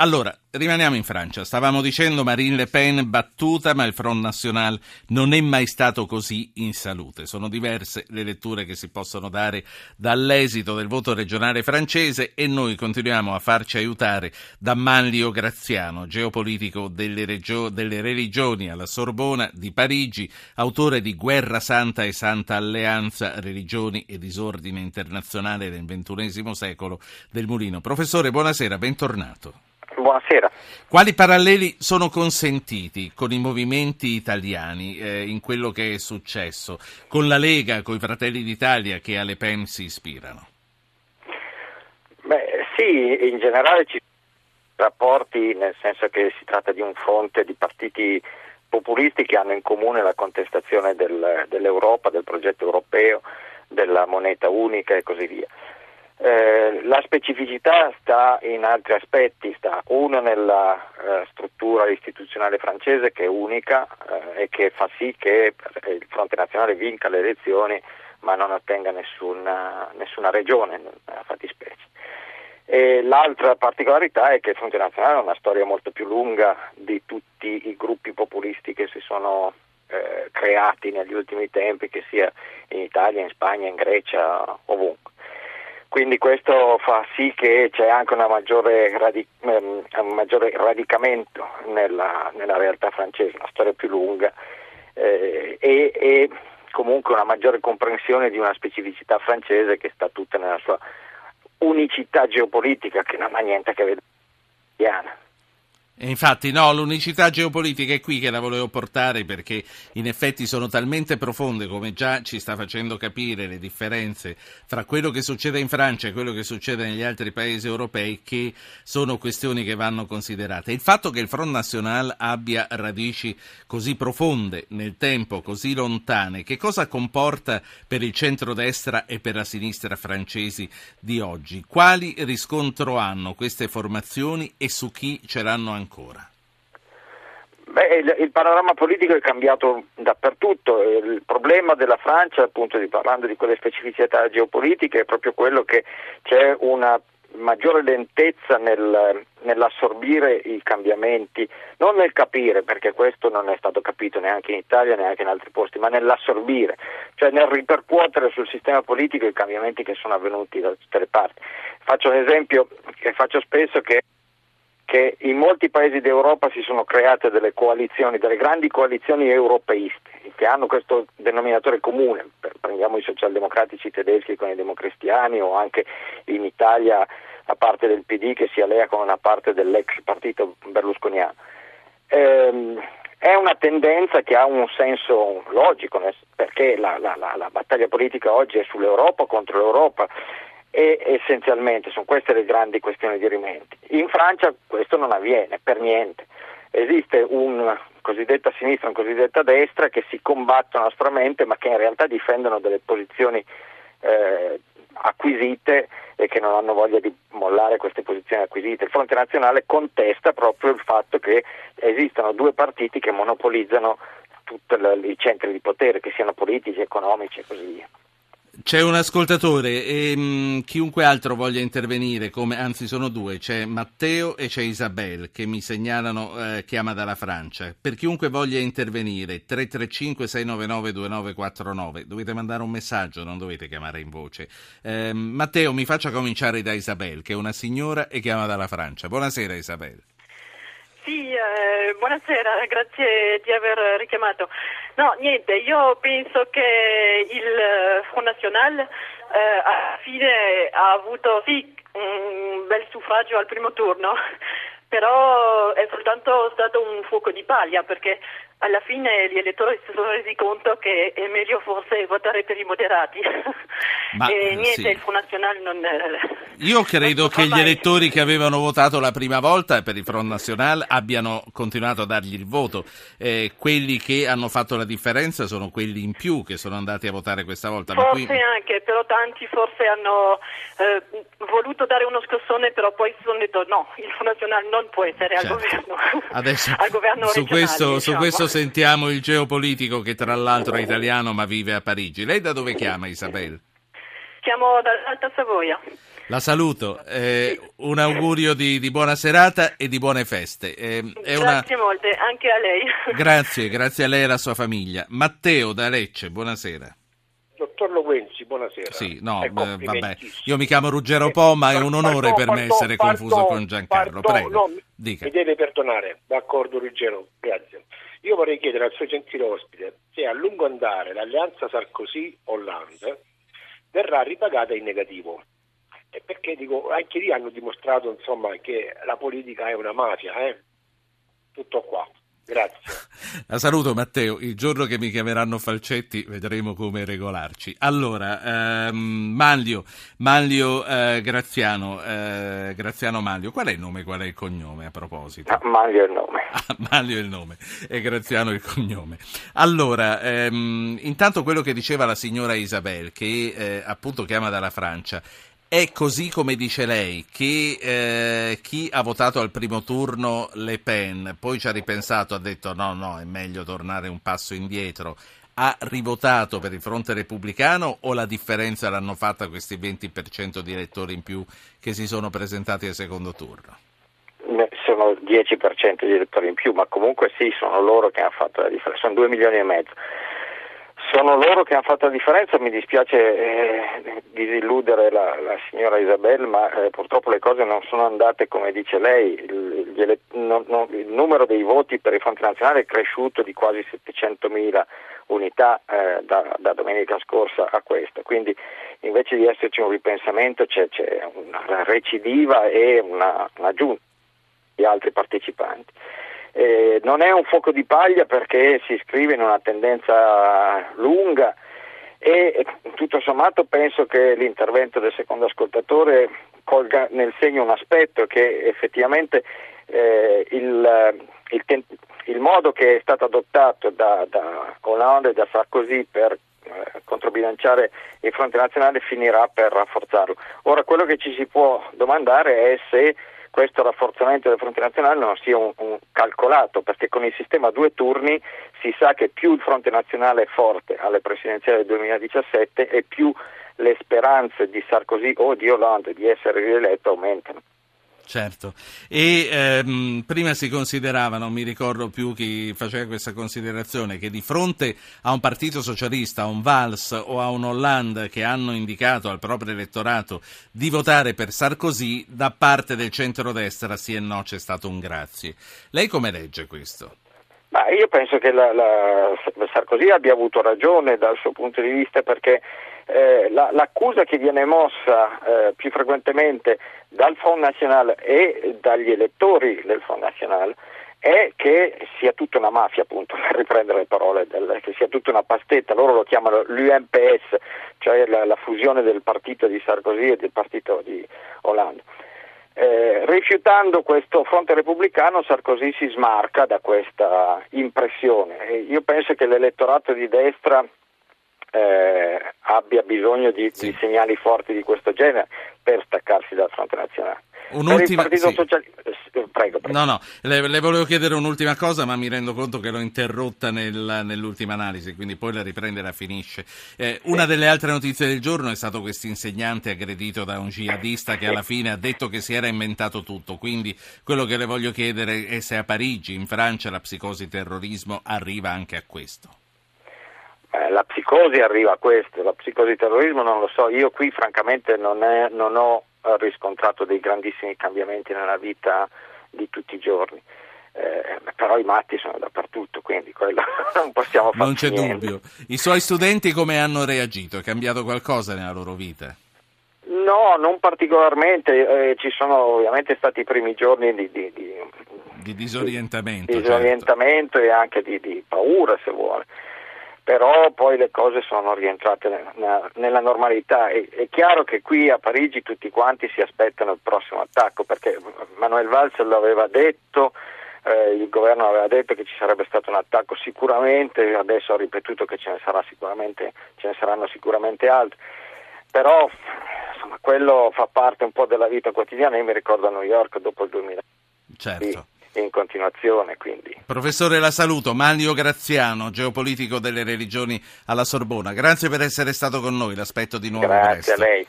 Allora, rimaniamo in Francia. Stavamo dicendo Marine Le Pen battuta, ma il Front National non è mai stato così in salute. Sono diverse le letture che si possono dare dall'esito del voto regionale francese e noi continuiamo a farci aiutare da Manlio Graziano, geopolitico delle, regio- delle religioni alla Sorbona di Parigi, autore di Guerra Santa e Santa Alleanza, religioni e disordine internazionale del XXI secolo del Mulino. Professore, buonasera, bentornato. Buonasera. Quali paralleli sono consentiti con i movimenti italiani eh, in quello che è successo, con la Lega, con i Fratelli d'Italia che alle PEM si ispirano? Beh, sì, in generale ci sono rapporti, nel senso che si tratta di un fronte di partiti populisti che hanno in comune la contestazione del, dell'Europa, del progetto europeo, della moneta unica e così via. Eh, la specificità sta in altri aspetti, sta uno nella eh, struttura istituzionale francese che è unica eh, e che fa sì che il Fronte Nazionale vinca le elezioni ma non ottenga nessuna, nessuna regione nella fattispecie. E l'altra particolarità è che il Fronte Nazionale ha una storia molto più lunga di tutti i gruppi populisti che si sono eh, creati negli ultimi tempi, che sia in Italia, in Spagna, in Grecia, ovunque quindi questo fa sì che c'è anche radic- ehm, un maggiore radicamento nella, nella, realtà francese, una storia più lunga eh, e, e, comunque una maggiore comprensione di una specificità francese che sta tutta nella sua unicità geopolitica che non ha niente a che vedere con l'italiana. E infatti no, l'unicità geopolitica è qui che la volevo portare perché in effetti sono talmente profonde come già ci sta facendo capire le differenze tra quello che succede in Francia e quello che succede negli altri paesi europei che sono questioni che vanno considerate. Il fatto che il Front National abbia radici così profonde nel tempo, così lontane, che cosa comporta per il centrodestra e per la sinistra francesi di oggi? Quali riscontro hanno queste formazioni e su chi ce l'hanno ancora? Ancora? Beh, il, il, panorama politico è cambiato dappertutto. Il problema della Francia, appunto, di, parlando di quelle specificità geopolitiche, è proprio quello che c'è una maggiore lentezza nel, nell'assorbire i cambiamenti, non nel capire, perché questo non è stato capito neanche in Italia, neanche in altri posti, ma nell'assorbire, cioè nel ripercuotere sul sistema politico i cambiamenti che sono avvenuti da tutte le parti. Faccio un esempio che faccio spesso che che in molti paesi d'Europa si sono create delle coalizioni, delle grandi coalizioni europeiste, che hanno questo denominatore comune. Prendiamo i socialdemocratici tedeschi con i democristiani o anche in Italia la parte del PD che si allea con una parte dell'ex partito berlusconiano. Ehm, è una tendenza che ha un senso logico, perché la, la, la, la battaglia politica oggi è sull'Europa contro l'Europa e essenzialmente sono queste le grandi questioni di rimenti. In Francia questo non avviene per niente. Esiste un cosiddetta sinistra e un cosiddetta destra che si combattono aspramente ma che in realtà difendono delle posizioni eh, acquisite e che non hanno voglia di mollare queste posizioni acquisite. Il Fronte Nazionale contesta proprio il fatto che esistano due partiti che monopolizzano tutti i centri di potere, che siano politici, economici e così via. C'è un ascoltatore e mh, mm, chiunque altro voglia intervenire, come, anzi sono due, c'è Matteo e c'è Isabel che mi segnalano eh, chiama dalla Francia. Per chiunque voglia intervenire, 335-699-2949, dovete mandare un messaggio, non dovete chiamare in voce. Eh, Matteo, mi faccia cominciare da Isabel, che è una signora e chiama dalla Francia. Buonasera Isabel. Sì, eh, buonasera, grazie di aver richiamato. No, niente, io penso che il Front National eh, alla fine ha avuto sì un bel suffragio al primo turno, però è soltanto stato un fuoco di paglia perché alla fine gli elettori si sono resi conto che è meglio forse votare per i moderati. Ma, e niente, sì. il Front National non... Io credo che gli elettori che avevano votato la prima volta per il Front National abbiano continuato a dargli il voto. Eh, quelli che hanno fatto la differenza sono quelli in più che sono andati a votare questa volta. Forse qui... anche, però tanti forse hanno eh, voluto dare uno scossone, però poi si sono detto no, il Front National non può essere certo. al governo. Adesso, al governo su, questo, diciamo. su questo sentiamo il geopolitico che tra l'altro è italiano ma vive a Parigi. Lei da dove chiama Isabel? Chiamo dall'Alta Savoia. La saluto, eh, un augurio di, di, buona serata e di buone feste. Eh, grazie una... molte, anche a lei. Grazie, grazie a lei e alla sua famiglia. Matteo da Lecce, buonasera. Dottor Loguenzi, buonasera. Sì, no, beh, vabbè, io mi chiamo Ruggero Po, ma è un onore per me essere confuso con Giancarlo. Prego, no, dica. Mi deve perdonare, d'accordo Ruggero, grazie. Io vorrei chiedere al suo gentile ospite se a lungo andare l'alleanza Sarkozy-Hollande verrà ripagata in negativo. E perché dico, anche lì hanno dimostrato insomma, che la politica è una mafia, eh? tutto qua. Grazie. La saluto Matteo, il giorno che mi chiameranno Falcetti vedremo come regolarci. Allora, ehm, Manlio, Manlio eh, Graziano, eh, Graziano Manlio, qual è il nome, qual è il cognome a proposito? Ah, Manlio è il nome. Ah, Manlio è il nome e Graziano è il cognome. Allora, ehm, intanto quello che diceva la signora Isabel, che eh, appunto chiama dalla Francia, è così come dice lei, che eh, chi ha votato al primo turno Le Pen, poi ci ha ripensato, ha detto no, no, è meglio tornare un passo indietro, ha rivotato per il fronte repubblicano o la differenza l'hanno fatta questi 20% di elettori in più che si sono presentati al secondo turno? Sono 10% di elettori in più, ma comunque sì, sono loro che hanno fatto la differenza, sono 2 milioni e mezzo sono loro che hanno fatto la differenza, mi dispiace eh, disilludere la, la, signora Isabel, ma eh, purtroppo le cose non sono andate come dice lei, il, il, no, no, il, numero dei voti per il Fronte Nazionale è cresciuto di quasi 700.000 unità eh, da, da, domenica scorsa a questa, quindi invece di esserci un ripensamento c'è, c'è una recidiva e una, un'aggiunta di altri partecipanti. Eh, non è un fuoco di paglia perché si iscrive in una tendenza lunga e tutto sommato penso che l'intervento del secondo ascoltatore colga nel segno un aspetto che effettivamente eh, il, il, il, modo che è stato adottato da, da Hollande e da Sarkozy per eh, controbilanciare il fronte nazionale finirà per rafforzarlo. Ora quello che ci si può domandare è se questo rafforzamento del fronte nazionale non sia un, un, calcolato, perché con il sistema a due turni si sa che più il fronte nazionale è forte alle presidenziali del 2017 e più le speranze di Sarkozy o di Hollande di essere rieletto aumentano. Certo, e ehm, prima si considerava, non mi ricordo più chi faceva questa considerazione, che di fronte a un partito socialista, a un Valls o a un Hollande che hanno indicato al proprio elettorato di votare per Sarkozy, da parte del centrodestra sì e no c'è stato un grazie. Lei come legge questo? Ma io penso che la, la, Sarkozy abbia avuto ragione dal suo punto di vista perché eh, la, l'accusa che viene mossa eh, più frequentemente dal Front National e dagli elettori del Front National è che sia tutta una mafia, appunto, per riprendere le parole, del, che sia tutta una pastetta, loro lo chiamano l'UMPS, cioè la, la fusione del partito di Sarkozy e del partito di Hollande. Eh, rifiutando questo fronte repubblicano Sarkozy si smarca da questa impressione io penso che l'elettorato di destra eh, abbia bisogno di, sì. di, segnali forti di questo genere per staccarsi dal fronte nazionale. Un'ultima, sì. Socialista... Eh, prego, prego. No, no, le, le, volevo chiedere un'ultima cosa, ma mi rendo conto che l'ho interrotta nel, nell'ultima analisi, quindi poi la riprende e la finisce. Eh, una delle altre notizie del giorno è stato questo insegnante aggredito da un jihadista che alla fine ha detto che si era inventato tutto. Quindi quello che le voglio chiedere è se a Parigi, in Francia, la psicosi terrorismo arriva anche a questo. Eh, la psicosi arriva a questo, la psicosi terrorismo non lo so, io qui francamente non, è, non ho riscontrato dei grandissimi cambiamenti nella vita di tutti i giorni. Eh, però i matti sono dappertutto, quindi quello non possiamo fare. Non c'è niente. dubbio. I suoi studenti come hanno reagito? È cambiato qualcosa nella loro vita? No, non particolarmente, eh, ci sono ovviamente stati i primi giorni di, di, di, di disorientamento, di, disorientamento certo. e anche di, paura se vuole però poi le cose sono rientrate nella, normalità. È, chiaro che qui a Parigi tutti quanti si aspettano il prossimo attacco perché Manuel Valls lo aveva detto, eh, il governo aveva detto che ci sarebbe stato un attacco sicuramente, adesso ha ripetuto che ce ne, ce ne saranno sicuramente altri, però insomma, quello fa parte un po' della vita quotidiana, io mi ricordo a New York dopo il 2000. Certo. Sì in continuazione. Quindi. Professore, la saluto. Manlio Graziano, geopolitico delle religioni alla Sorbona. Grazie per essere stato con noi. L'aspetto di nuovo Grazie presto. a lei.